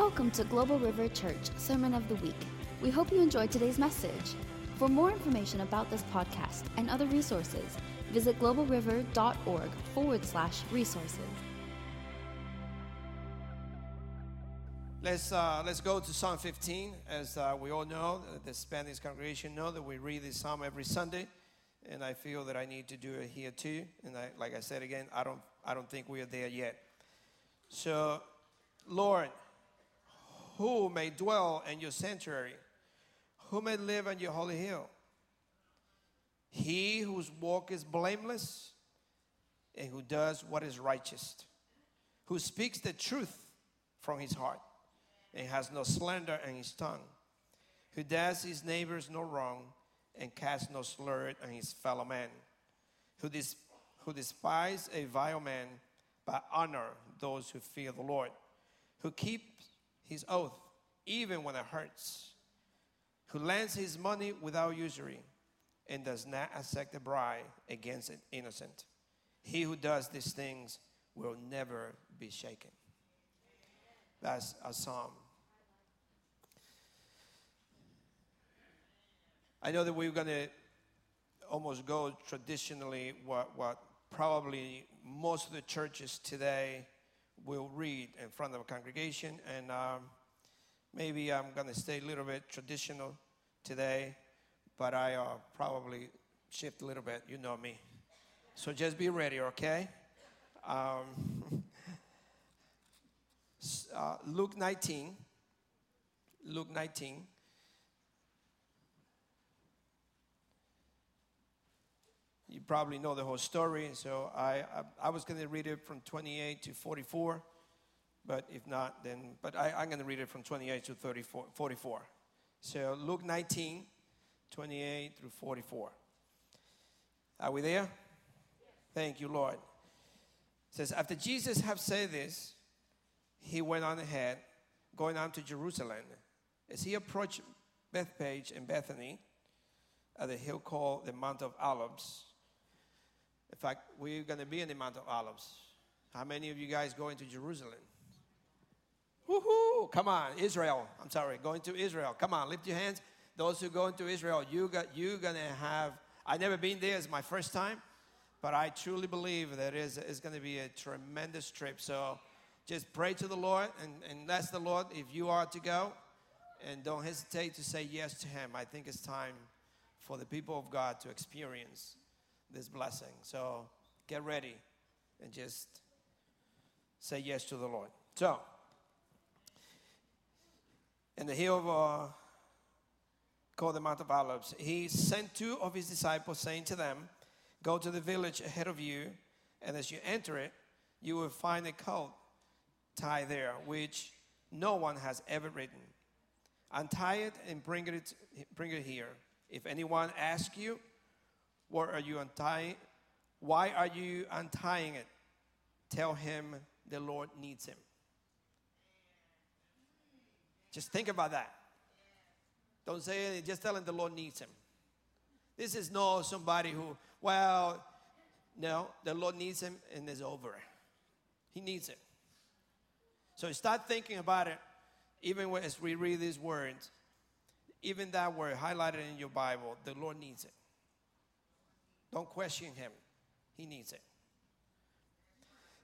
Welcome to Global River Church Sermon of the Week. We hope you enjoyed today's message. For more information about this podcast and other resources, visit globalriver.org forward slash resources. Let's, uh, let's go to Psalm 15. As uh, we all know, the Spanish congregation know that we read this psalm every Sunday, and I feel that I need to do it here too. And I, like I said again, I don't, I don't think we are there yet. So, Lord, who may dwell in your sanctuary? Who may live on your holy hill? He whose walk is blameless and who does what is righteous, who speaks the truth from his heart and has no slander in his tongue, who does his neighbors no wrong and casts no slur on his fellow man, who, dis- who despise a vile man but honor those who fear the Lord, who keep his oath, even when it hurts, who lends his money without usury and does not accept a bribe against an innocent. He who does these things will never be shaken. That's a psalm. I know that we're going to almost go traditionally what, what probably most of the churches today will read in front of a congregation. And um, maybe I'm going to stay a little bit traditional today, but I uh, probably shift a little bit. You know me. So just be ready, okay? Um, uh, Luke 19. Luke 19. You probably know the whole story, so I, I, I was going to read it from 28 to 44, but if not, then, but I, I'm going to read it from 28 to 34, 44. So Luke 19, 28 through 44. Are we there? Thank you, Lord. It says, After Jesus have said this, he went on ahead, going on to Jerusalem. As he approached Bethphage and Bethany, at the hill called the Mount of Olives, in fact, we're going to be in the Mount of Olives. How many of you guys going to Jerusalem? Woohoo! Come on, Israel. I'm sorry, going to Israel. Come on, lift your hands. Those who go into Israel, you got you gonna have. I never been there. It's my first time, but I truly believe that going to be a tremendous trip. So, just pray to the Lord and and ask the Lord if you are to go, and don't hesitate to say yes to Him. I think it's time for the people of God to experience this blessing. So get ready and just say yes to the Lord. So, in the hill of uh, called the Mount of Olives, he sent two of his disciples, saying to them, Go to the village ahead of you, and as you enter it, you will find a colt tied there, which no one has ever ridden. Untie it and bring it, bring it here. If anyone asks you, what are you untying? Why are you untying it? Tell him the Lord needs him. Just think about that. Don't say anything, just tell him the Lord needs him. This is not somebody who, well, no, the Lord needs him and it's over. He needs it. So start thinking about it, even as we read these words, even that word highlighted in your Bible, the Lord needs it. Don't question him. He needs it.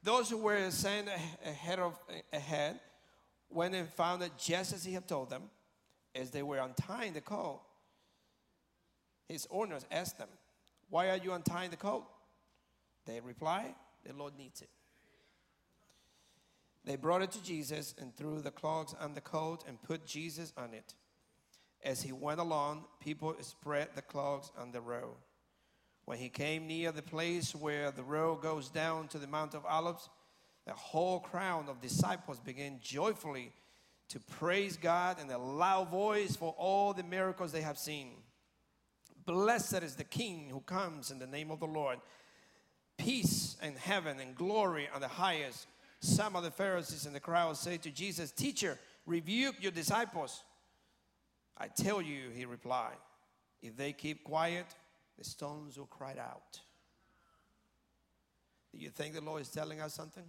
Those who were sent ahead of ahead went and found it just as he had told them, as they were untying the colt. His owners asked them, Why are you untying the colt? They replied, The Lord needs it. They brought it to Jesus and threw the clogs on the colt and put Jesus on it. As he went along, people spread the clogs on the road. When he came near the place where the road goes down to the Mount of Olives, the whole crowd of disciples began joyfully to praise God in a loud voice for all the miracles they have seen. Blessed is the King who comes in the name of the Lord. Peace in heaven and glory on the highest. Some of the Pharisees in the crowd say to Jesus, Teacher, rebuke your disciples. I tell you, he replied, if they keep quiet, the stones will cry out. Do you think the Lord is telling us something?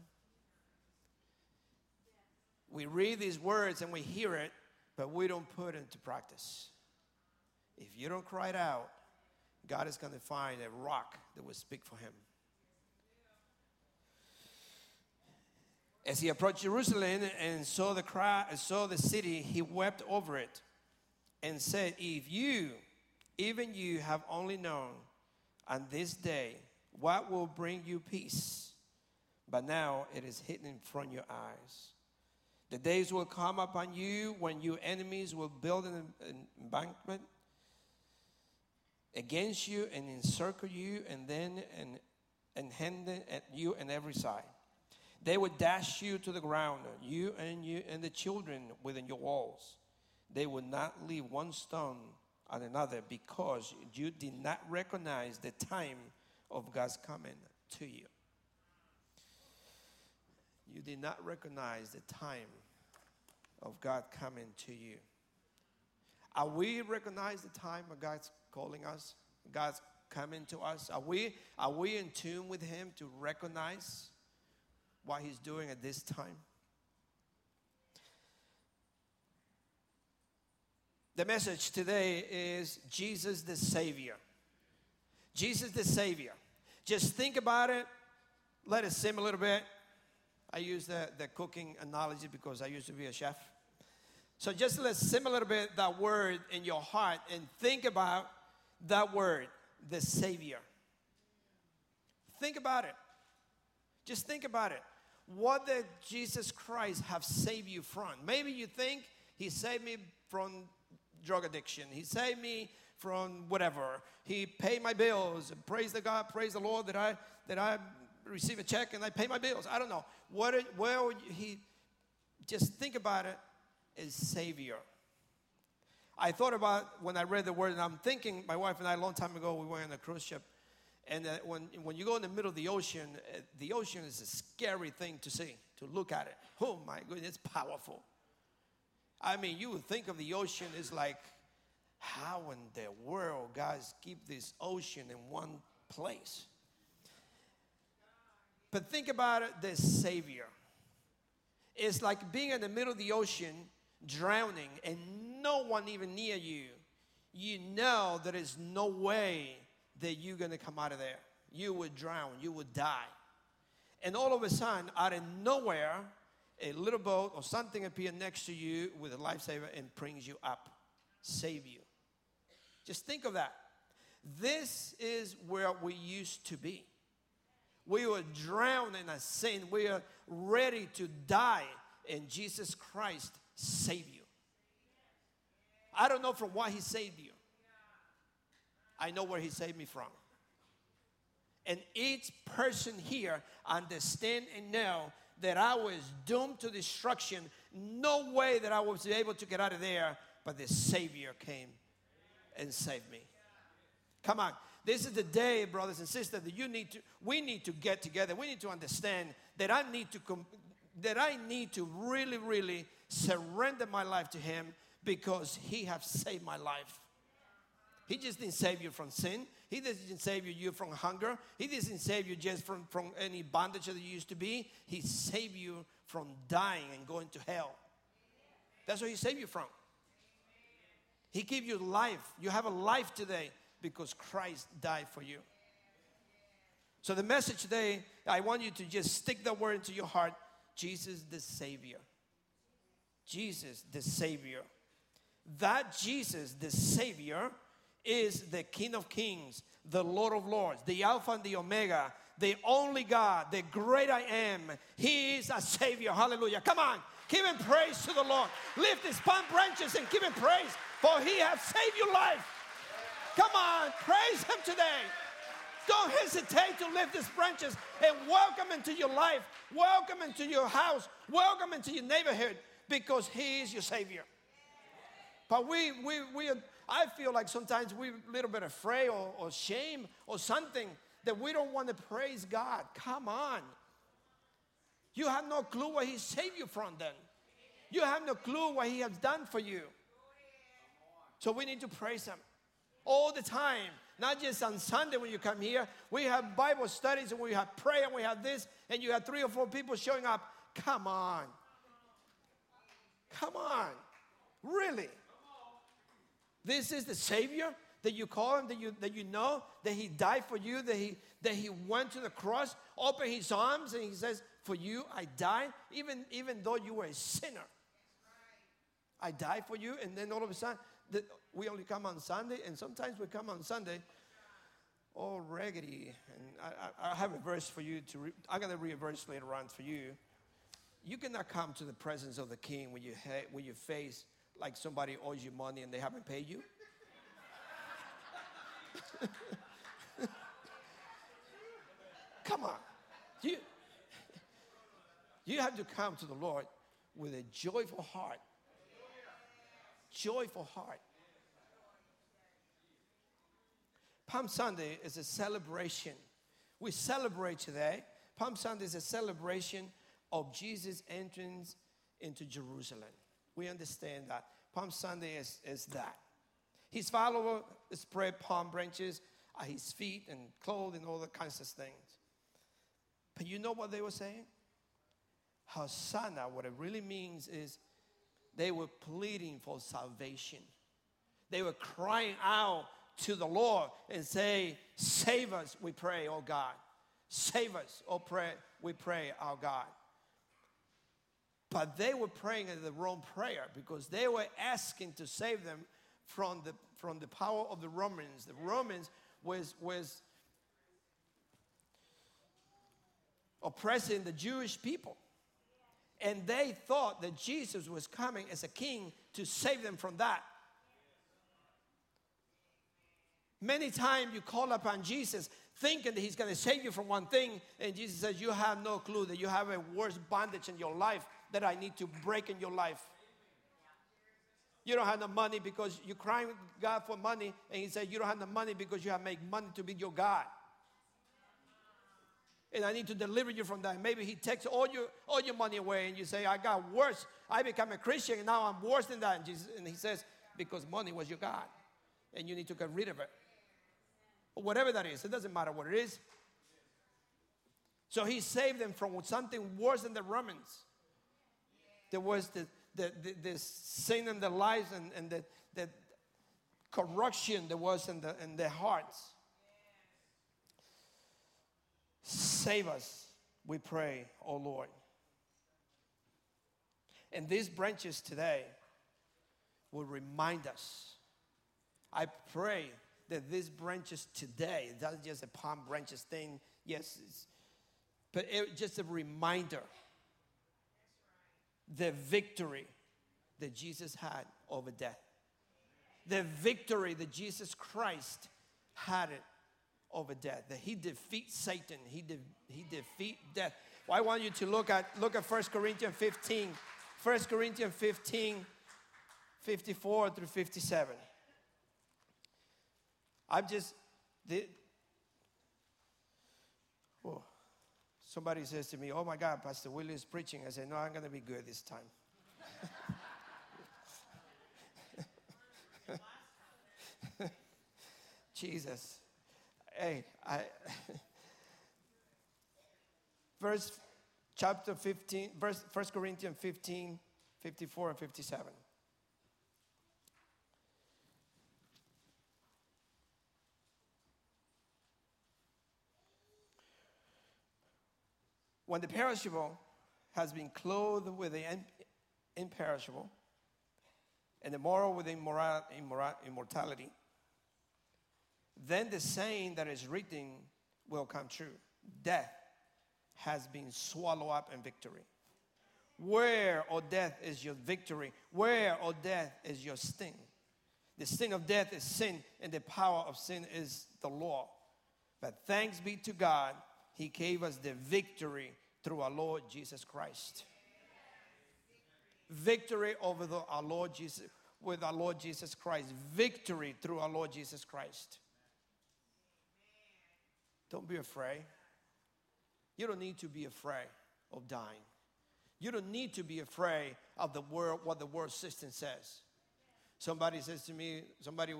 We read these words and we hear it, but we don't put it into practice. If you don't cry it out, God is going to find a rock that will speak for him. As he approached Jerusalem and saw the crowd, saw the city, he wept over it and said, If you, even you, have only known on this day what will bring you peace, but now it is hidden from your eyes. The days will come upon you when your enemies will build an embankment against you and encircle you and then and, and hand at you on every side. They would dash you to the ground, you and you and the children within your walls. They would not leave one stone on another because you did not recognize the time of God's coming to you. You did not recognize the time of God coming to you. Are we recognize the time of God's calling us? God's coming to us? Are we, are we in tune with Him to recognize what He's doing at this time? The message today is Jesus the Savior. Jesus the Savior. Just think about it. Let it sim a little bit. I use the, the cooking analogy because I used to be a chef. So just let's sim a little bit that word in your heart and think about that word, the Savior. Think about it. Just think about it. What did Jesus Christ have saved you from? Maybe you think He saved me from drug addiction. He saved me from whatever. He paid my bills. Praise the God, praise the Lord that I that I receive a check and I pay my bills. I don't know. What well he just think about it as Savior. I thought about when I read the word, and I'm thinking, my wife and I, a long time ago, we were on a cruise ship. And when, when you go in the middle of the ocean, uh, the ocean is a scary thing to see, to look at it. Oh my goodness, it's powerful. I mean, you would think of the ocean as like, how in the world guys keep this ocean in one place? But think about it, the Savior. It's like being in the middle of the ocean, drowning, and no one even near you. You know there is no way that you're to come out of there. You would drown, you would die. And all of a sudden, out of nowhere, a little boat or something appear next to you with a lifesaver and brings you up, save you. Just think of that. This is where we used to be. We were drowned in a sin. We are ready to die, and Jesus Christ saved you. I don't know from why He saved you. I know where He saved me from. And each person here understand and know that I was doomed to destruction. No way that I was able to get out of there, but the Savior came and saved me. Come on. This is the day, brothers and sisters, that you need to, we need to get together. We need to understand that I need to, com- that I need to really, really surrender my life to Him because He has saved my life. He just didn't save you from sin. He didn't save you from hunger. He didn't save you just from, from any bondage that you used to be. He saved you from dying and going to hell. That's what He saved you from. He gave you life. You have a life today because Christ died for you. So, the message today, I want you to just stick that word into your heart Jesus the Savior. Jesus the Savior. That Jesus the Savior is the King of Kings, the Lord of Lords, the Alpha and the Omega, the only God, the great I am. He is a Savior. Hallelujah. Come on, give Him praise to the Lord. Lift His palm branches and give Him praise, for He has saved your life. Come on, praise Him today. Don't hesitate to lift His branches and welcome into your life, welcome into your house, welcome into your neighborhood because He is your Savior. But we, we, we are I feel like sometimes we're a little bit afraid or, or shame or something that we don't want to praise God. Come on. You have no clue what He saved you from then. You have no clue what He has done for you. So we need to praise Him all the time, not just on Sunday when you come here. We have Bible studies and we have prayer and we have this, and you have three or four people showing up. Come on. Come on. Really? This is the Savior that you call him, that you, that you know, that he died for you, that he, that he went to the cross, opened his arms, and he says, For you I died, even, even though you were a sinner. I died for you, and then all of a sudden, the, we only come on Sunday, and sometimes we come on Sunday all raggedy. And I, I, I have a verse for you to, re, I'm going to read a verse later on for you. You cannot come to the presence of the king when you, when you face like somebody owes you money and they haven't paid you. come on. You, you have to come to the Lord with a joyful heart. Joyful heart. Palm Sunday is a celebration. We celebrate today. Palm Sunday is a celebration of Jesus' entrance into Jerusalem. We understand that. Palm Sunday is, is that. His followers spread palm branches at his feet and clothed and all the kinds of things. But you know what they were saying? Hosanna, what it really means is they were pleading for salvation. They were crying out to the Lord and say, Save us, we pray, oh God. Save us, oh pray, we pray, our God. But they were praying the wrong prayer because they were asking to save them from the, from the power of the Romans. The Romans was, was oppressing the Jewish people. And they thought that Jesus was coming as a king to save them from that. Many times you call upon Jesus thinking that he's going to save you from one thing, and Jesus says, You have no clue that you have a worse bondage in your life that I need to break in your life. You don't have the money because you're crying God for money, and He said, You don't have the money because you have made money to be your God. And I need to deliver you from that. Maybe He takes all your, all your money away, and you say, I got worse. I become a Christian, and now I'm worse than that. And, Jesus, and He says, Because money was your God, and you need to get rid of it or whatever that is. It doesn't matter what it is. So he saved them from something worse than the Romans. There was the, the, the, the sin in their lives and, and the, the corruption there was in, the, in their hearts. Save us, we pray, O oh Lord. And these branches today will remind us. I pray that these branches today, that's just a palm branches thing, yes, but it, just a reminder the victory that Jesus had over death. The victory that Jesus Christ had it over death. That he defeat Satan. He, de- he defeat death. Well, I want you to look at look at 1 Corinthians 15. 1 Corinthians 15, 54 through 57. I'm just, the, oh, somebody says to me, Oh my God, Pastor Willie is preaching. I say, No, I'm going to be good this time. Jesus. Hey, I, verse chapter 15, verse 1 Corinthians 15, 54 and 57. When the perishable has been clothed with the imperishable, and the moral with immortality, then the saying that is written will come true death has been swallowed up in victory. Where, O death, is your victory? Where, O death, is your sting? The sting of death is sin, and the power of sin is the law. But thanks be to God he gave us the victory through our Lord Jesus Christ. Victory over the, our Lord Jesus with our Lord Jesus Christ. Victory through our Lord Jesus Christ. Don't be afraid. You don't need to be afraid of dying. You don't need to be afraid of the world, what the world system says. Somebody says to me, somebody,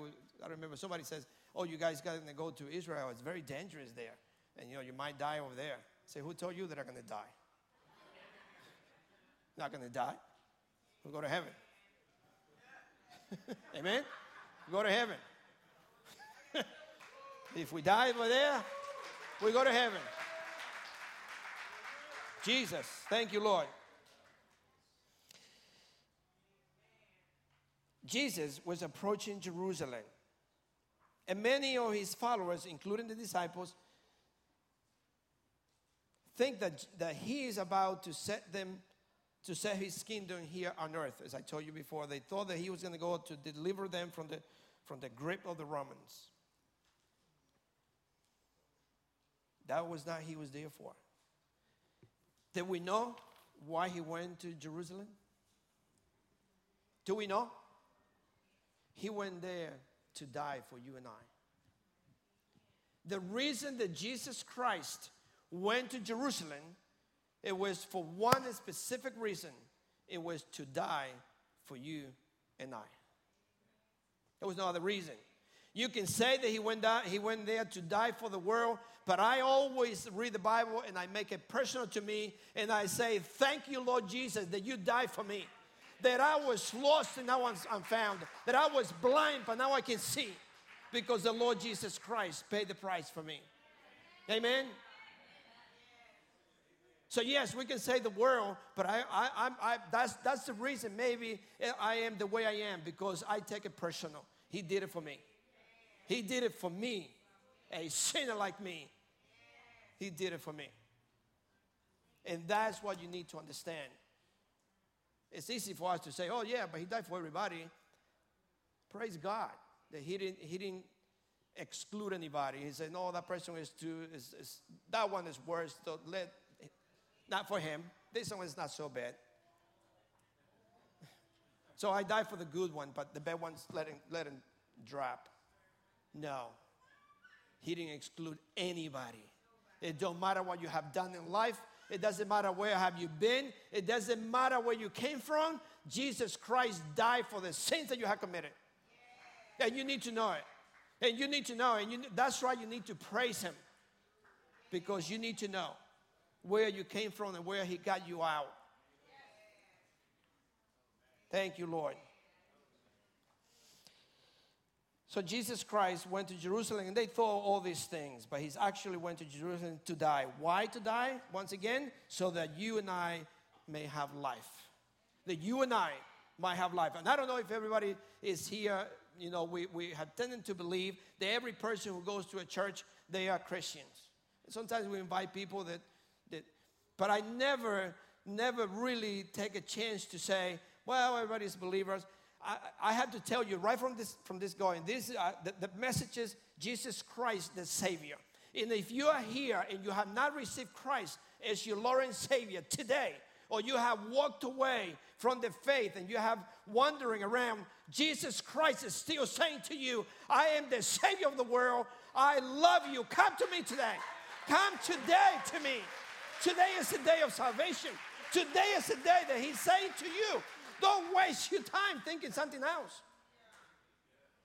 I remember somebody says, oh, you guys got to go to Israel. It's very dangerous there and you know, you might die over there. Say, who told you that I'm going to die? Not going to die. We'll go to heaven. Amen? We go to heaven. if we die over there, we go to heaven. Jesus, thank you, Lord. Jesus was approaching Jerusalem. And many of his followers, including the disciples, think that, that he is about to set them to set his kingdom here on earth. As i told you before they thought that he was going to go to deliver them from the from the grip of the romans. That was not he was there for. Did we know why he went to jerusalem? Do we know? He went there to die for you and i. The reason that jesus christ went to Jerusalem, it was for one specific reason it was to die for you and I. There was no other reason. You can say that he went, down, he went there to die for the world, but I always read the Bible and I make it personal to me and I say, Thank you, Lord Jesus, that you died for me. That I was lost and now I'm found. That I was blind, but now I can see because the Lord Jesus Christ paid the price for me. Amen. So yes, we can say the world, but I, I, I, I, that's, that's the reason maybe I am the way I am because I take it personal. He did it for me. He did it for me, a sinner like me. He did it for me. And that's what you need to understand. It's easy for us to say, oh, yeah, but he died for everybody. Praise God that he didn't, he didn't exclude anybody. He said, no, that person is too, is, is that one is worse. So let not for him. This one is not so bad. So I die for the good one, but the bad ones let him, let him drop. No. He didn't exclude anybody. It don't matter what you have done in life. It doesn't matter where have you been. It doesn't matter where you came from. Jesus Christ died for the sins that you have committed. And you need to know it. And you need to know, and you, that's why you need to praise Him. Because you need to know where you came from and where He got you out. Thank you, Lord. So Jesus Christ went to Jerusalem and they thought all these things, but he actually went to Jerusalem to die. Why to die? Once again, so that you and I may have life. That you and I might have life. And I don't know if everybody is here, you know, we, we have tended to believe that every person who goes to a church, they are Christians. Sometimes we invite people that but I never, never really take a chance to say, well, everybody's believers. I, I have to tell you right from this, from this going, this, uh, the, the message is Jesus Christ, the Savior. And if you are here and you have not received Christ as your Lord and Savior today, or you have walked away from the faith and you have wandering around, Jesus Christ is still saying to you, I am the Savior of the world. I love you. Come to me today. Come today to me. Today is the day of salvation. Today is the day that He's saying to you, don't waste your time thinking something else.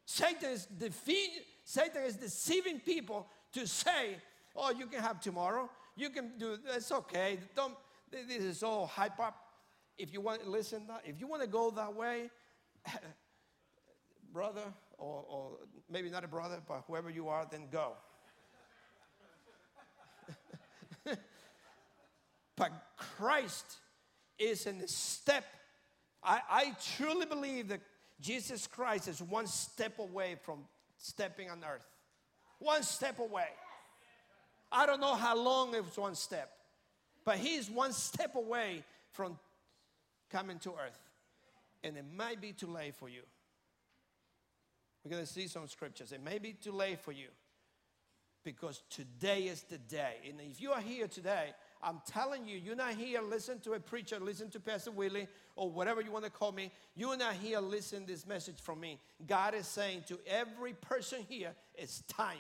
Satan is defeat, Satan is deceiving people to say, oh, you can have tomorrow. You can do it's okay. Don't this is all hype up. If you want to listen, uh, if you want to go that way, brother, or, or maybe not a brother, but whoever you are, then go. But Christ is in the step. I, I truly believe that Jesus Christ is one step away from stepping on earth. One step away. I don't know how long it was one step, but he's one step away from coming to earth. And it might be too late for you. We're going to see some scriptures. It may be too late for you because today is the day. And if you are here today I'm telling you, you're not here listen to a preacher, listen to Pastor Willie, or whatever you want to call me. You're not here listen this message from me. God is saying to every person here, it's time.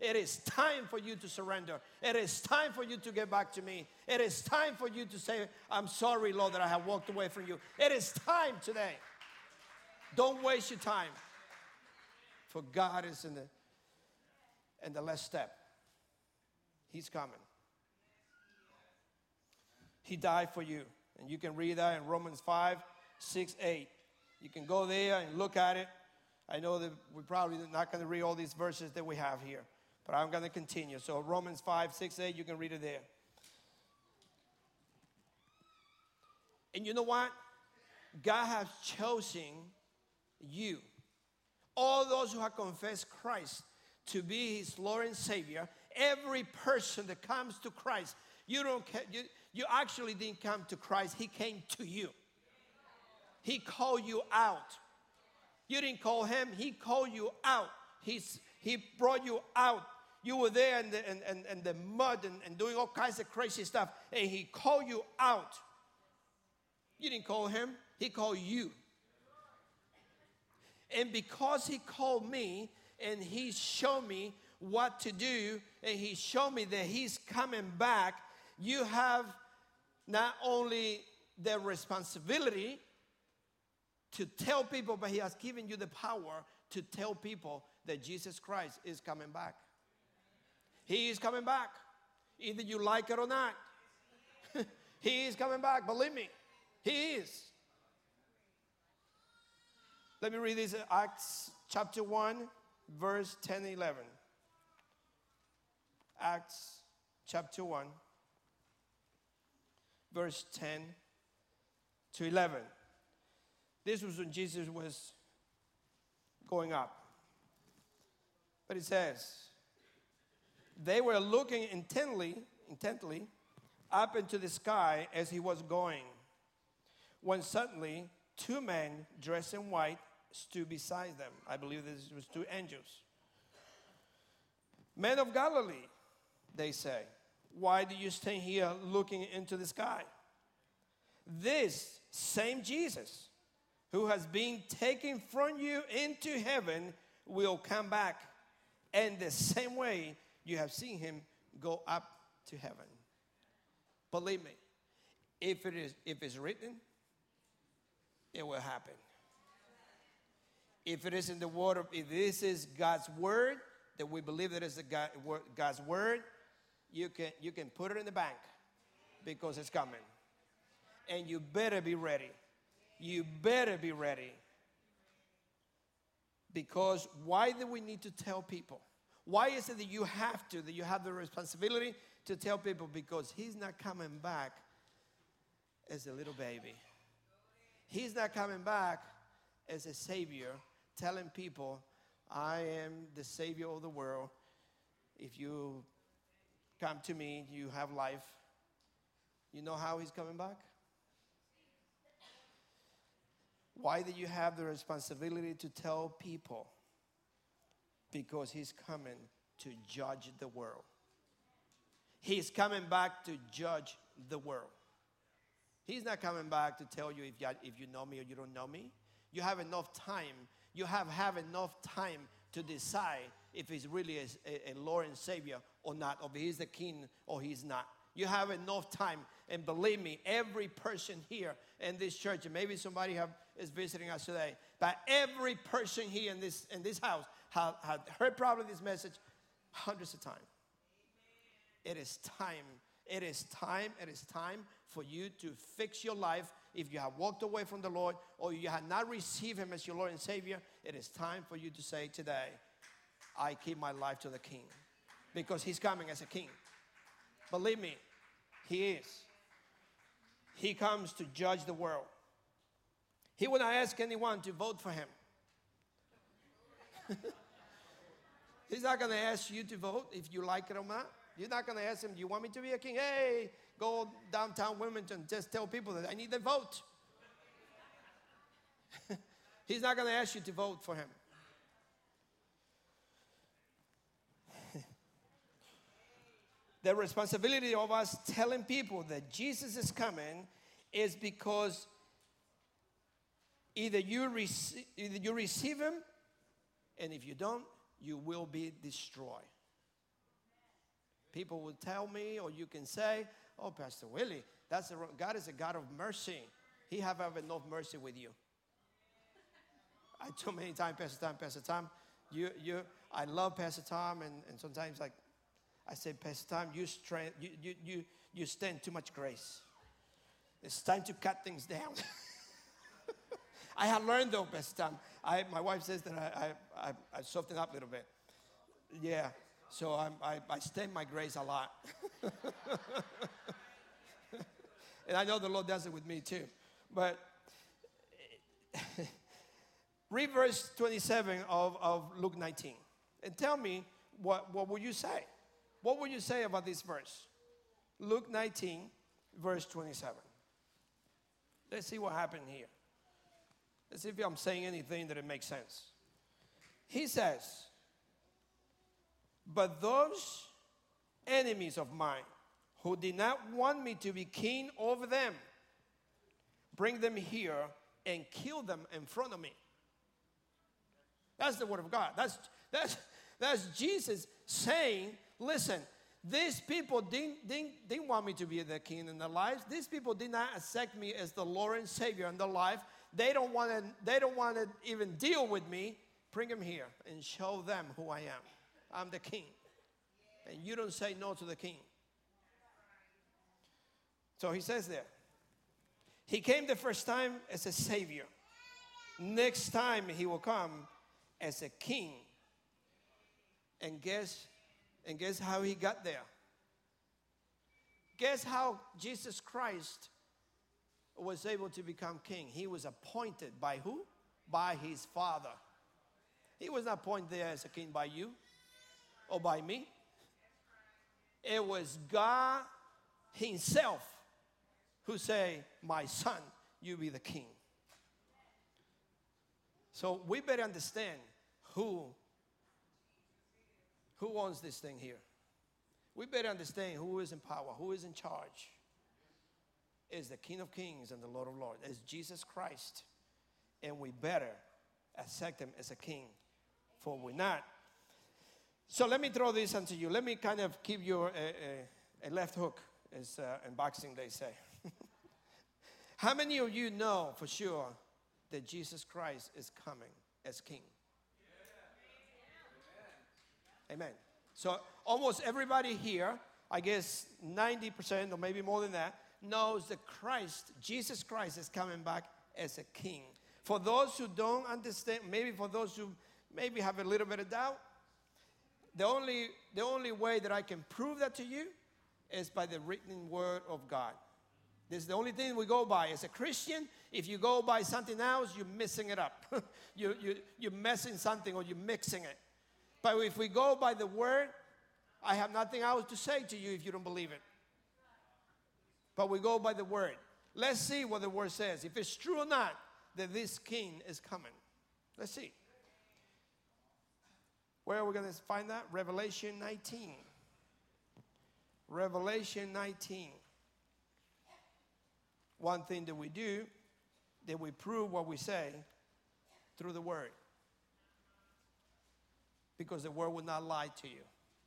It is time for you to surrender. It is time for you to get back to me. It is time for you to say, I'm sorry, Lord, that I have walked away from you. It is time today. Don't waste your time. For God is in the in the last step. He's coming. He died for you. And you can read that in Romans 5 6 8. You can go there and look at it. I know that we're probably not going to read all these verses that we have here, but I'm going to continue. So, Romans 5 6 8, you can read it there. And you know what? God has chosen you. All those who have confessed Christ to be his Lord and Savior, every person that comes to Christ, you don't care, you, you actually didn't come to Christ, he came to you. He called you out. You didn't call him, he called you out. He's, he brought you out. You were there in the, in, in, in the mud and, and doing all kinds of crazy stuff, and he called you out. You didn't call him, he called you. And because he called me and he showed me what to do, and he showed me that he's coming back, you have not only the responsibility to tell people, but he has given you the power to tell people that Jesus Christ is coming back. He is coming back, either you like it or not. he is coming back, believe me. He is. Let me read this Acts chapter 1, verse 10 and 11. Acts chapter 1, verse 10 to 11. This was when Jesus was going up. But it says, they were looking intently, intently up into the sky as he was going when suddenly two men dressed in white stood beside them. I believe this was two angels. Men of Galilee, they say, why do you stand here looking into the sky? This same Jesus who has been taken from you into heaven will come back, and the same way you have seen him go up to heaven. Believe me, if it is if it's written, it will happen. If it is in the word of, if this is God's word, that we believe that is God, God's word, you can, you can put it in the bank because it's coming. And you better be ready. You better be ready. Because why do we need to tell people? Why is it that you have to, that you have the responsibility to tell people? Because he's not coming back as a little baby. He's not coming back as a savior, telling people, I am the savior of the world. If you come to me, you have life. You know how he's coming back? Why do you have the responsibility to tell people? Because he's coming to judge the world. He's coming back to judge the world. He's not coming back to tell you if you, if you know me or you don't know me. You have enough time. You have, have enough time to decide if he's really a, a, Lord and Savior or not, or if he's the King or he's not. You have enough time. And believe me, every person here in this church, and maybe somebody have, is visiting us today, but every person here in this, in this house have, have heard probably this message hundreds of times. It is time. It is time. It is time for you to fix your life. If you have walked away from the Lord or you have not received Him as your Lord and Savior, it is time for you to say today, I give my life to the King because He's coming as a King. Believe me, He is. He comes to judge the world. He will not ask anyone to vote for Him. He's not going to ask you to vote if you like it or not. You're not going to ask him, Do you want me to be a king? Hey, go downtown Wilmington, just tell people that I need their vote. He's not going to ask you to vote for him. The responsibility of us telling people that Jesus is coming is because either you, rec- either you receive him, and if you don't, you will be destroyed. People will tell me, or you can say, "Oh, Pastor Willie, that's a, God is a God of mercy. He have have enough mercy with you." I told many times, Pastor Tom, Pastor Tom, you, you, I love Pastor Tom, and, and sometimes like I said, Pastor Tom, you, strength, you, you, you, you stand too much grace. It's time to cut things down. I have learned though, Pastor Tom. I, my wife says that I, I, I, I softened up a little bit. Yeah. So I'm, I, I stand my grace a lot. and I know the Lord does it with me too. But read verse 27 of, of Luke 19 and tell me what, what would you say? What would you say about this verse? Luke 19, verse 27. Let's see what happened here. Let's see if I'm saying anything that it makes sense. He says, But those enemies of mine who did not want me to be king over them, bring them here and kill them in front of me. That's the word of God. That's, that's, that's Jesus saying, listen, these people didn't, didn't, didn't want me to be the king in their lives. These people did not accept me as the Lord and Savior in their life. They don't want to, they don't want to even deal with me. Bring them here and show them who I am. I'm the king. And you don't say no to the king. So he says there, he came the first time as a savior. Next time he will come as a king. And guess and guess how he got there? Guess how Jesus Christ was able to become king? He was appointed by who? By his Father. He was not appointed there as a king by you or by me. It was God Himself who say, "My son, you be the king." So we better understand who who owns this thing here? We better understand who is in power, who is in charge. Is the King of Kings and the Lord of Lords. Is Jesus Christ. And we better accept him as a king, for we're not. So let me throw this onto you. Let me kind of give you a, a, a left hook, as uh, in boxing they say. How many of you know for sure that Jesus Christ is coming as king? Amen. So almost everybody here, I guess 90% or maybe more than that, knows that Christ, Jesus Christ, is coming back as a king. For those who don't understand, maybe for those who maybe have a little bit of doubt, the only, the only way that I can prove that to you is by the written word of God. This is the only thing we go by. As a Christian, if you go by something else, you're missing it up. you, you, you're messing something or you're mixing it. But if we go by the word, I have nothing else to say to you if you don't believe it. But we go by the word. Let's see what the word says. If it's true or not that this king is coming. Let's see. Where are we going to find that? Revelation 19. Revelation 19. One thing that we do, that we prove what we say through the word because the word will not lie to you.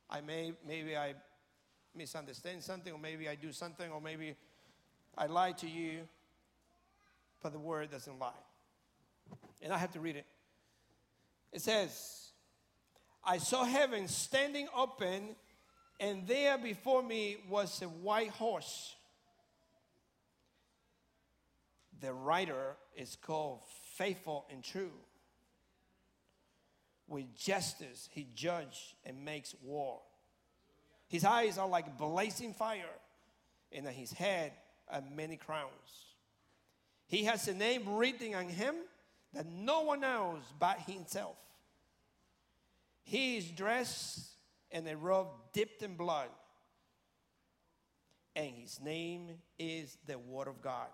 I may, maybe I misunderstand something, or maybe I do something, or maybe I lie to you, but the word doesn't lie. And I have to read it. It says, I saw heaven standing open, and there before me was a white horse. The rider is called Faithful and True with justice, he judges and makes war. His eyes are like blazing fire, and on his head are many crowns. He has a name written on him that no one knows but himself. He is dressed in a robe dipped in blood, and his name is the Word of God.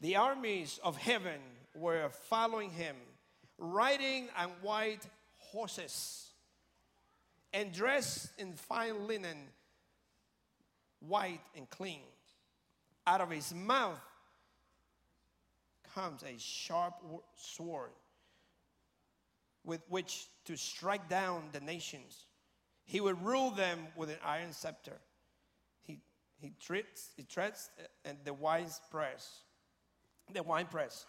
The armies of heaven were following him riding on white horses and dressed in fine linen, white and clean. Out of his mouth comes a sharp sword with which to strike down the nations. He would rule them with an iron scepter. He, he, treats, he treads uh, and the wine press, the wine press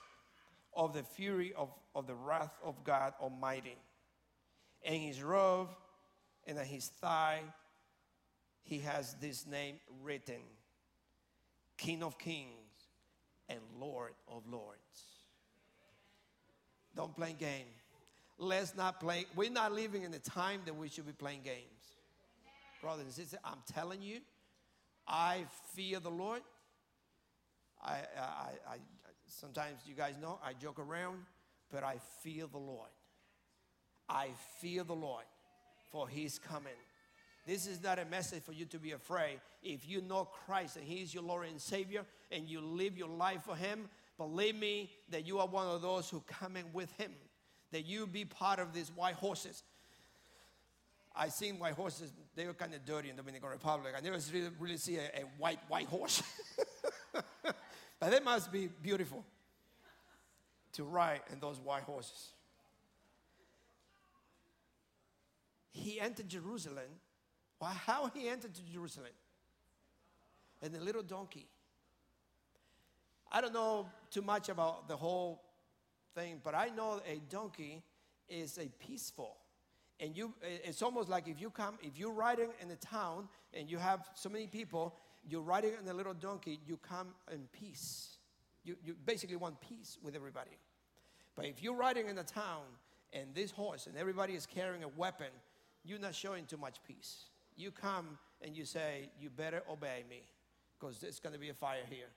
of the fury of, of the wrath of God Almighty. And his robe and on his thigh, he has this name written King of Kings and Lord of Lords. Don't play game. Let's not play. We're not living in the time that we should be playing games. Brothers and sisters, I'm telling you, I fear the Lord. I, I, I, sometimes you guys know I joke around, but I fear the Lord. I fear the Lord, for He's coming. This is not a message for you to be afraid. If you know Christ and He is your Lord and Savior, and you live your life for Him, believe me that you are one of those who come in with Him. That you be part of these white horses. I seen white horses; they were kind of dirty in the Dominican Republic. I never really, really see a, a white white horse, but they must be beautiful to ride in those white horses. He entered Jerusalem well, how he entered Jerusalem? And the little donkey. I don't know too much about the whole thing, but I know a donkey is a peaceful. And you, it's almost like if you come, if you're riding in a town and you have so many people, you're riding on a little donkey, you come in peace. You, you basically want peace with everybody. But if you're riding in a town and this horse and everybody is carrying a weapon, you're not showing too much peace you come and you say, You better obey me because there's going to be a fire here.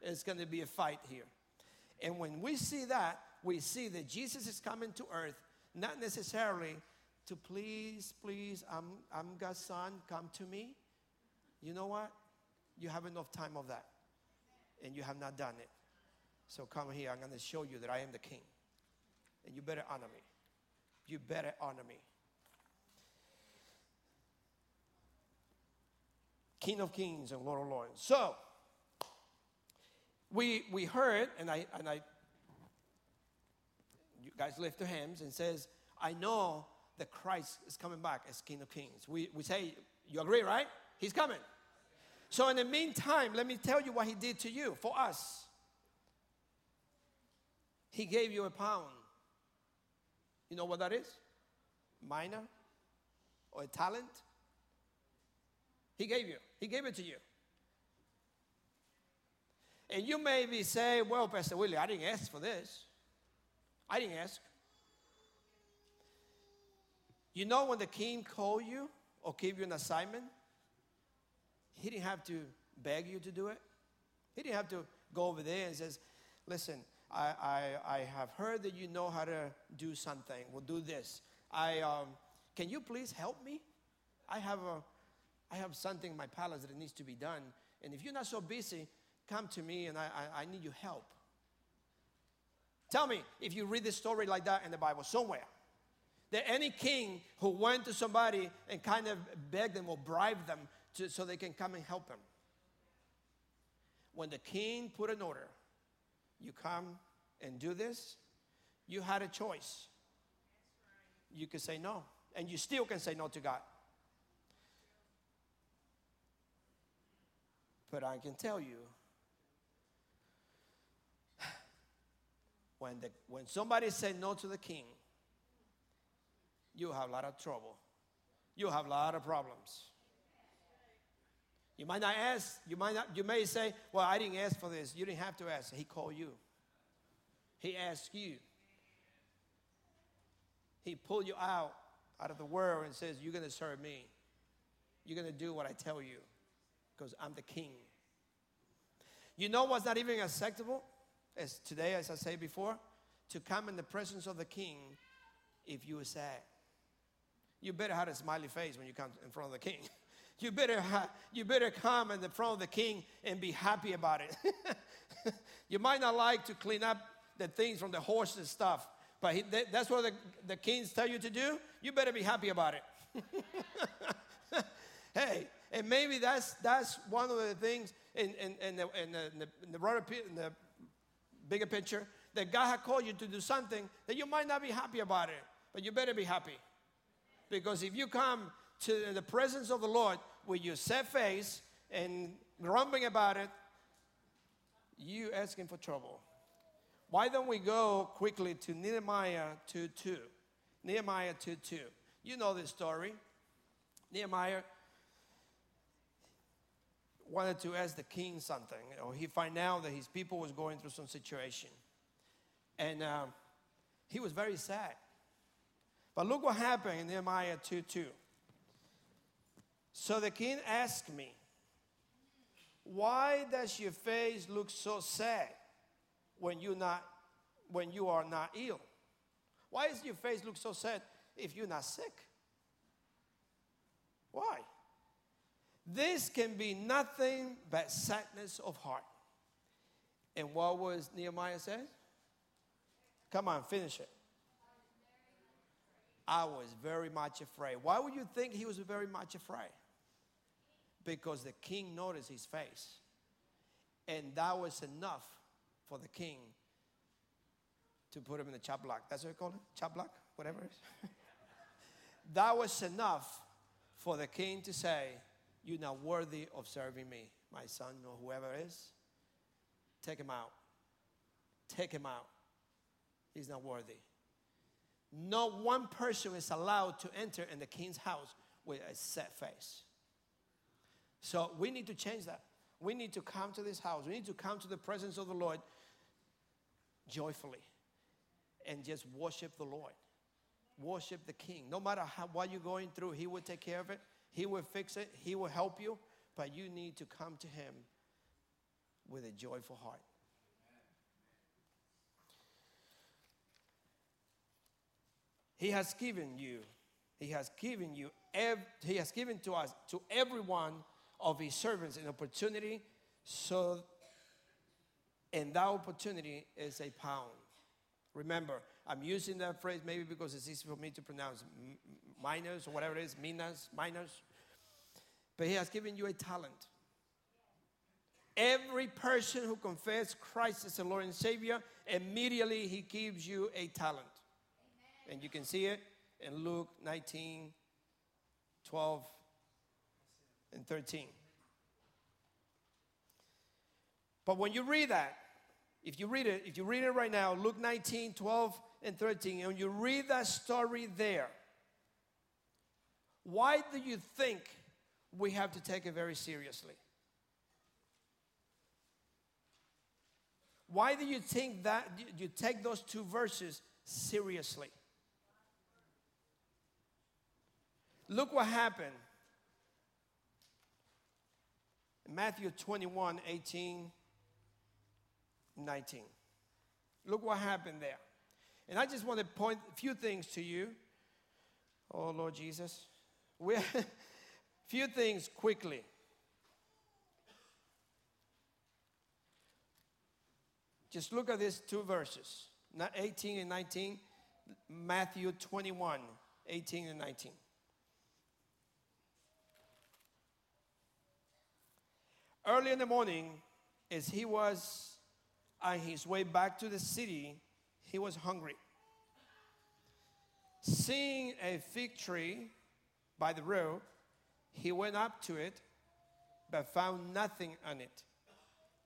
It's going to be a fight here. And when we see that, we see that Jesus is coming to earth, not necessarily to please, please, I'm, I'm God's son, come to me. You know what? You have enough time of that. And you have not done it. So come here, I'm going to show you that I am the king. And you better honor me. You better honor me. King of Kings and Lord of Lords. So, we, we heard, and I, and I, you guys lift your hands and says, I know that Christ is coming back as King of Kings. We, we say, you agree, right? He's coming. So in the meantime, let me tell you what he did to you, for us. He gave you a pound. You know what that is? Mina or a talent? He gave you. He gave it to you. And you may be saying, well, Pastor Willie, I didn't ask for this. I didn't ask. You know when the king called you or gave you an assignment, he didn't have to beg you to do it. He didn't have to go over there and says, listen, I, I, I have heard that you know how to do something. We'll do this. I, um, can you please help me? I have a I have something in my palace that needs to be done. And if you're not so busy, come to me and I, I, I need your help. Tell me if you read this story like that in the Bible somewhere. That any king who went to somebody and kind of begged them or bribed them to, so they can come and help him. When the king put an order, you come and do this, you had a choice. You could say no, and you still can say no to God. But I can tell you, when, the, when somebody said no to the king, you have a lot of trouble. You have a lot of problems. You might not ask, you might not, you may say, Well, I didn't ask for this. You didn't have to ask. He called you. He asked you. He pulled you out out of the world and says, You're gonna serve me. You're gonna do what I tell you because I'm the king. You know what's not even acceptable? As today, as I said before, to come in the presence of the king if you are sad. You better have a smiley face when you come in front of the king. You better, ha- you better come in the front of the king and be happy about it. you might not like to clean up the things from the horse and stuff, but he, th- that's what the, the kings tell you to do. You better be happy about it. hey, and maybe that's, that's one of the things in, in, in, the, in, the, in, the, in, the, in the bigger picture that God has called you to do something that you might not be happy about it, but you better be happy. Because if you come to the presence of the Lord with your sad face and grumbling about it, you asking for trouble. Why don't we go quickly to Nehemiah 2 2? Nehemiah 2 2. You know this story. Nehemiah wanted to ask the king something. Or he find out that his people was going through some situation. And uh, he was very sad. But look what happened in Nehemiah 2 2. So the king asked me, Why does your face look so sad when, you not, when you are not ill? Why does your face look so sad if you're not sick? Why? This can be nothing but sadness of heart. And what was Nehemiah said? Come on, finish it. I was very much afraid. Why would you think he was very much afraid? Because the king noticed his face. And that was enough for the king to put him in the chop block. That's what you call it? Chop block? Whatever that was enough for the king to say, You're not worthy of serving me, my son, or whoever is. Take him out. Take him out. He's not worthy. Not one person is allowed to enter in the king's house with a set face. So we need to change that. We need to come to this house. We need to come to the presence of the Lord joyfully and just worship the Lord. Worship the King. No matter how, what you're going through, He will take care of it. He will fix it. He will help you. But you need to come to Him with a joyful heart. He has given you, He has given you, ev- He has given to us, to everyone of His servants, an opportunity. So, and that opportunity is a pound. Remember, I'm using that phrase maybe because it's easy for me to pronounce minas or whatever it is, minas. But He has given you a talent. Every person who confesses Christ as the Lord and Savior, immediately He gives you a talent. And you can see it in Luke 19, 12, and 13. But when you read that, if you read it, if you read it right now, Luke 19, 12, and 13, and you read that story there, why do you think we have to take it very seriously? Why do you think that you take those two verses seriously? Look what happened. Matthew 21 18, 19. Look what happened there. And I just want to point a few things to you. Oh, Lord Jesus. We a few things quickly. Just look at these two verses 18 and 19, Matthew 21, 18 and 19. Early in the morning, as he was on his way back to the city, he was hungry. Seeing a fig tree by the road, he went up to it, but found nothing on it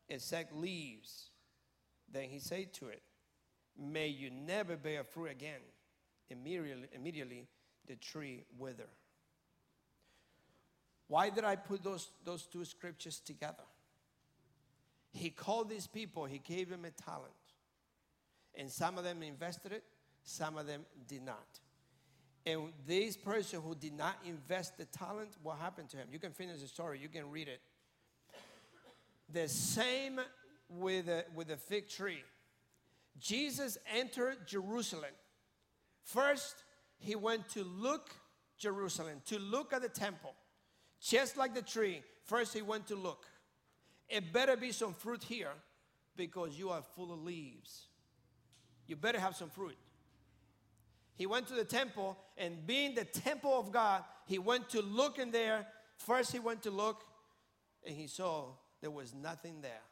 except leaves. Then he said to it, May you never bear fruit again. Immediately, immediately the tree withered. Why did I put those, those two scriptures together? He called these people, he gave them a talent. And some of them invested it, some of them did not. And this person who did not invest the talent, what happened to him? You can finish the story, you can read it. The same with the, with the fig tree. Jesus entered Jerusalem. First, he went to look Jerusalem, to look at the temple. Just like the tree, first he went to look. It better be some fruit here because you are full of leaves. You better have some fruit. He went to the temple, and being the temple of God, he went to look in there. First, he went to look, and he saw there was nothing there.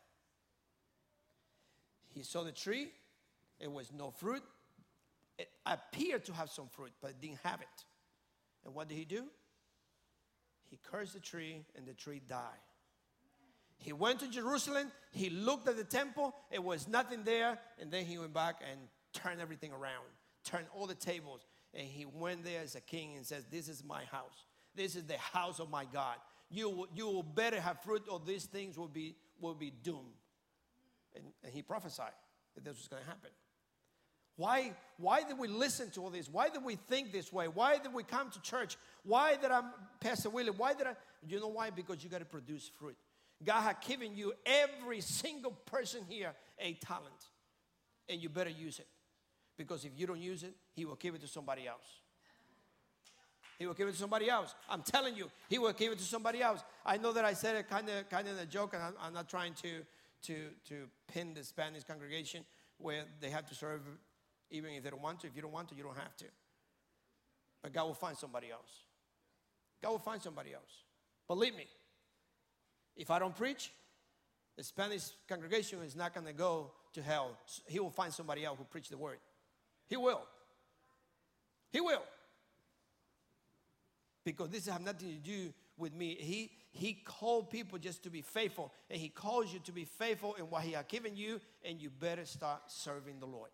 He saw the tree, it was no fruit. It appeared to have some fruit, but it didn't have it. And what did he do? He cursed the tree, and the tree died. He went to Jerusalem, he looked at the temple, it was nothing there, and then he went back and turned everything around, turned all the tables, and he went there as a king and says, This is my house. This is the house of my God. you you will better have fruit, or these things will be, will be doomed. And, and he prophesied that this was going to happen. Why, why did we listen to all this? Why did we think this way? Why did we come to church? Why did I, Pastor Willie, why did I? You know why? Because you got to produce fruit. God has given you, every single person here, a talent. And you better use it. Because if you don't use it, He will give it to somebody else. He will give it to somebody else. I'm telling you, He will give it to somebody else. I know that I said it kind of, kind of a joke, and I'm, I'm not trying to, to, to pin the Spanish congregation where they have to serve even if they don't want to. If you don't want to, you don't have to. But God will find somebody else. God will find somebody else. Believe me. If I don't preach, the Spanish congregation is not going to go to hell. He will find somebody else who preach the word. He will. He will. Because this has nothing to do with me. He, he called people just to be faithful, and He calls you to be faithful in what He has given you, and you better start serving the Lord.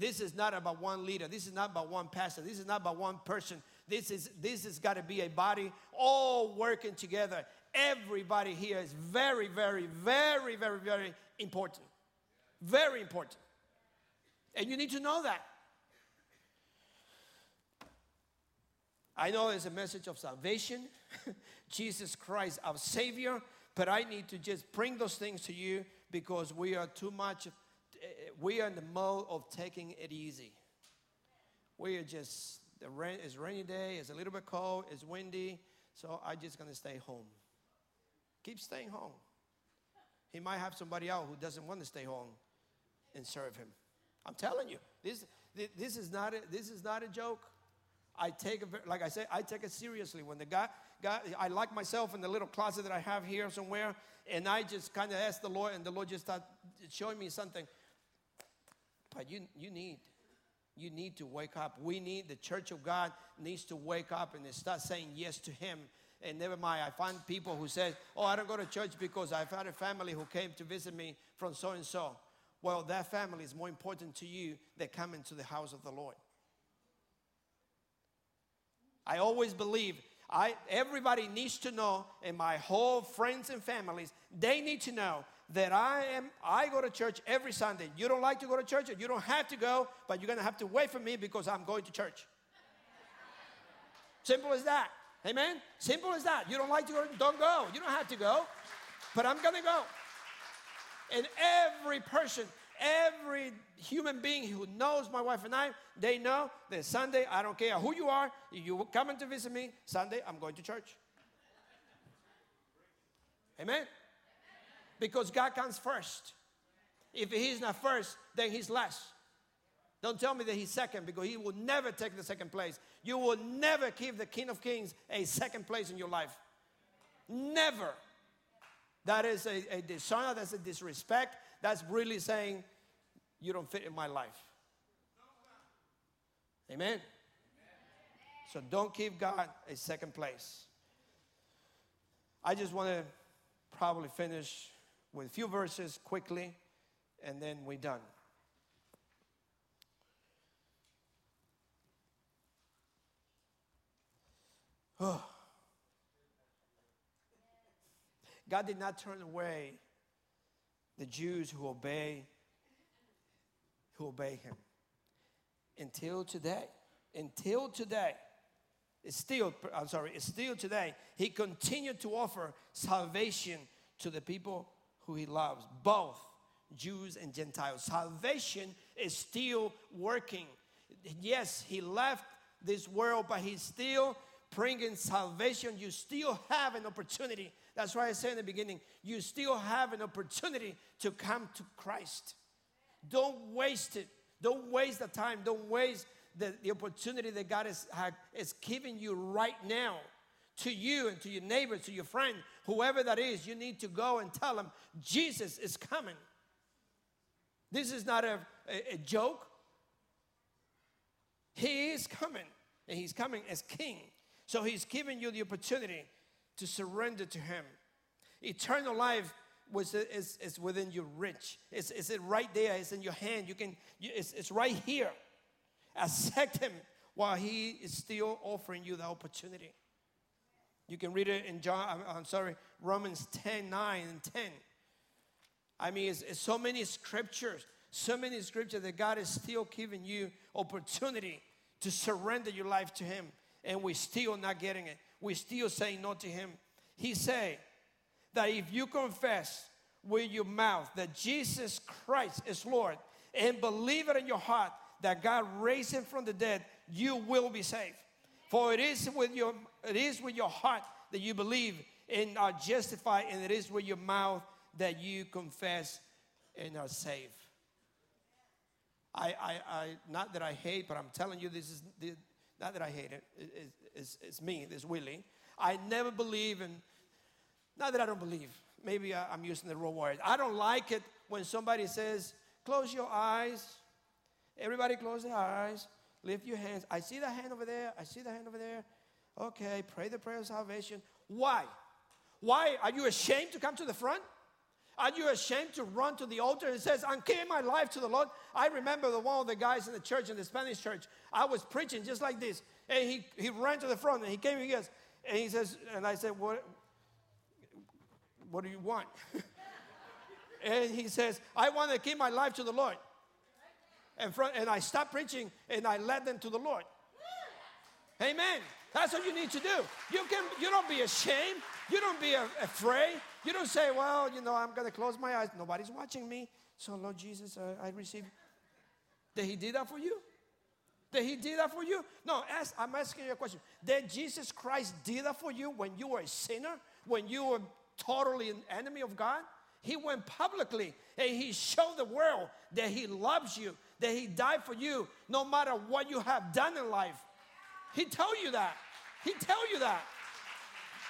This is not about one leader. This is not about one pastor. This is not about one person. This is this has got to be a body all working together. Everybody here is very, very, very, very, very important. Very important. And you need to know that. I know it's a message of salvation, Jesus Christ, our Savior, but I need to just bring those things to you because we are too much, we are in the mode of taking it easy. We are just, the rain, it's rainy day, it's a little bit cold, it's windy, so I'm just gonna stay home. Keep staying home. He might have somebody out who doesn't want to stay home and serve him. I'm telling you, this, this, is, not a, this is not a joke. I take it, like I said, I take it seriously. When the guy, guy, I lock myself in the little closet that I have here somewhere, and I just kind of ask the Lord, and the Lord just started showing me something. But you, you need, you need to wake up. We need, the church of God needs to wake up and start saying yes to Him and never mind, I find people who say, Oh, I don't go to church because I've had a family who came to visit me from so and so. Well, that family is more important to you than coming to the house of the Lord. I always believe I, everybody needs to know, and my whole friends and families, they need to know that I am I go to church every Sunday. You don't like to go to church, you don't have to go, but you're gonna have to wait for me because I'm going to church. Simple as that. Amen? Simple as that. You don't like to go, don't go. You don't have to go. But I'm going to go. And every person, every human being who knows my wife and I, they know that Sunday, I don't care who you are, you coming to visit me, Sunday, I'm going to church. Amen? Because God comes first. If He's not first, then He's last. Don't tell me that he's second because he will never take the second place. You will never give the King of Kings a second place in your life. Never. That is a, a dishonor, that's a disrespect. That's really saying, you don't fit in my life. Amen. So don't give God a second place. I just want to probably finish with a few verses quickly and then we're done. Oh. God did not turn away the Jews who obey who obey him. Until today. Until today. It's still, I'm sorry, it's still today. He continued to offer salvation to the people who he loves, both Jews and Gentiles. Salvation is still working. Yes, he left this world, but he's still bringing salvation, you still have an opportunity. That's why I said in the beginning, you still have an opportunity to come to Christ. Don't waste it. Don't waste the time. Don't waste the, the opportunity that God is, is giving you right now to you and to your neighbor, to your friend, whoever that is. You need to go and tell them Jesus is coming. This is not a, a, a joke. He is coming, and He's coming as King. So he's giving you the opportunity to surrender to him. Eternal life was, is, is within your reach. It's, right there. It's in your hand. You can, it's, it's right here. Accept him while he is still offering you the opportunity. You can read it in John, I'm, sorry, Romans 10 9 and 10. I mean, it's, it's so many scriptures, so many scriptures that God is still giving you opportunity to surrender your life to Him, and we're still not getting it. We're still saying no to Him. He said that if you confess with your mouth that Jesus Christ is Lord and believe it in your heart that God raised Him from the dead, you will be saved. For it is with your it is with your heart that you believe and are justified, and it is with your mouth that you confess and are saved. I, I, I not that I hate, but I'm telling you, this is not that I hate it. it it's, it's me, it's Willie. I never believe in, not that I don't believe, maybe I, I'm using the wrong word. I don't like it when somebody says, close your eyes. Everybody close their eyes. Lift your hands. I see the hand over there. I see the hand over there. Okay, pray the prayer of salvation. Why? Why? Are you ashamed to come to the front? Are you ashamed to run to the altar? It says, I'm giving my life to the Lord. I remember the one of the guys in the church, in the Spanish church, I was preaching just like this. And he, he ran to the front and he came and he and he says, and I said, What, what do you want? and he says, I want to give my life to the Lord. And, front, and I stopped preaching and I led them to the Lord. Amen. That's what you need to do. You can you don't be ashamed. You don't be afraid. You don't say, well, you know, I'm going to close my eyes. Nobody's watching me. So, Lord Jesus, I receive. Did he do that for you? Did he do that for you? No, ask, I'm asking you a question. Did Jesus Christ do that for you when you were a sinner? When you were totally an enemy of God? He went publicly and he showed the world that he loves you, that he died for you, no matter what you have done in life. He tell you that. He tell you that.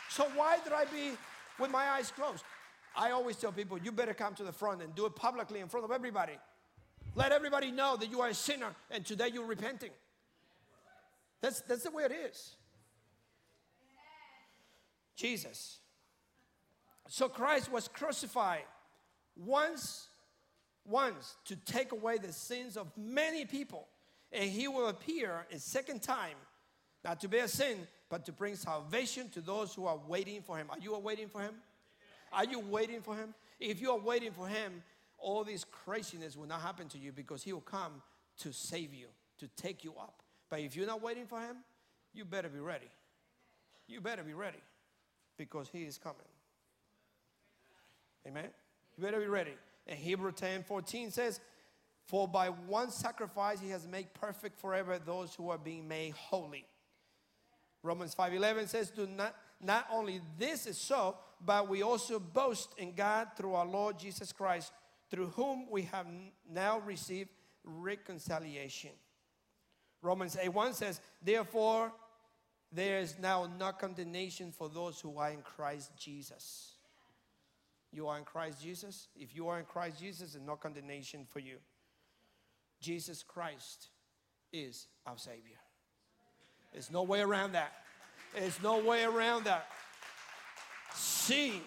So why did I be with my eyes closed? I always tell people, you better come to the front and do it publicly in front of everybody. Let everybody know that you are a sinner and today you're repenting. That's, that's the way it is. Jesus. So Christ was crucified once, once to take away the sins of many people. And he will appear a second time, not to bear sin, but to bring salvation to those who are waiting for him. Are you waiting for him? Are you waiting for him? If you are waiting for him, all this craziness will not happen to you because he will come to save you, to take you up. But if you're not waiting for him, you better be ready. You better be ready because he is coming. Amen. You better be ready. And Hebrew 10 14 says, For by one sacrifice he has made perfect forever those who are being made holy. Romans 5:11 says, "Do not not only this is so, but we also boast in God through our Lord Jesus Christ, through whom we have now received reconciliation." Romans 8 1 says, "Therefore there is now no condemnation for those who are in Christ Jesus." You are in Christ Jesus? If you are in Christ Jesus, there's no condemnation for you. Jesus Christ is our Savior. There's no way around that. There's no way around that. See,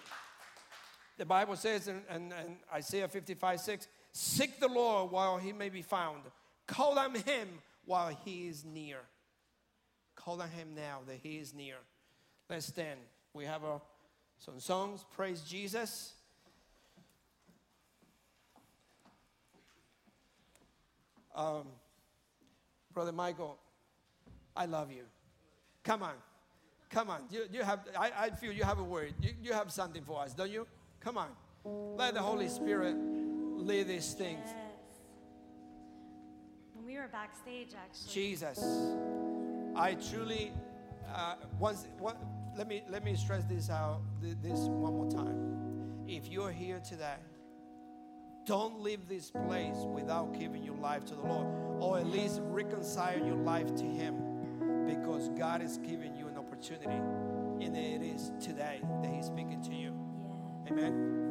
the Bible says in, in, in Isaiah 55 6, seek the Lord while he may be found, call on him while he is near. Call on him now that he is near. Let's stand. We have a, some songs. Praise Jesus. Um, Brother Michael, I love you. Come on. Come on. You, you have, I, I feel you have a word. You, you have something for us, don't you? Come on. Let the Holy Spirit lead these things. Yes. When we were backstage, actually. Jesus. I truly, uh, once, one, let, me, let me stress this out, this one more time. If you're here today, don't leave this place without giving your life to the Lord, or at least reconcile your life to Him because God is giving you an opportunity, and it is today that He's speaking to you. Yeah. Amen.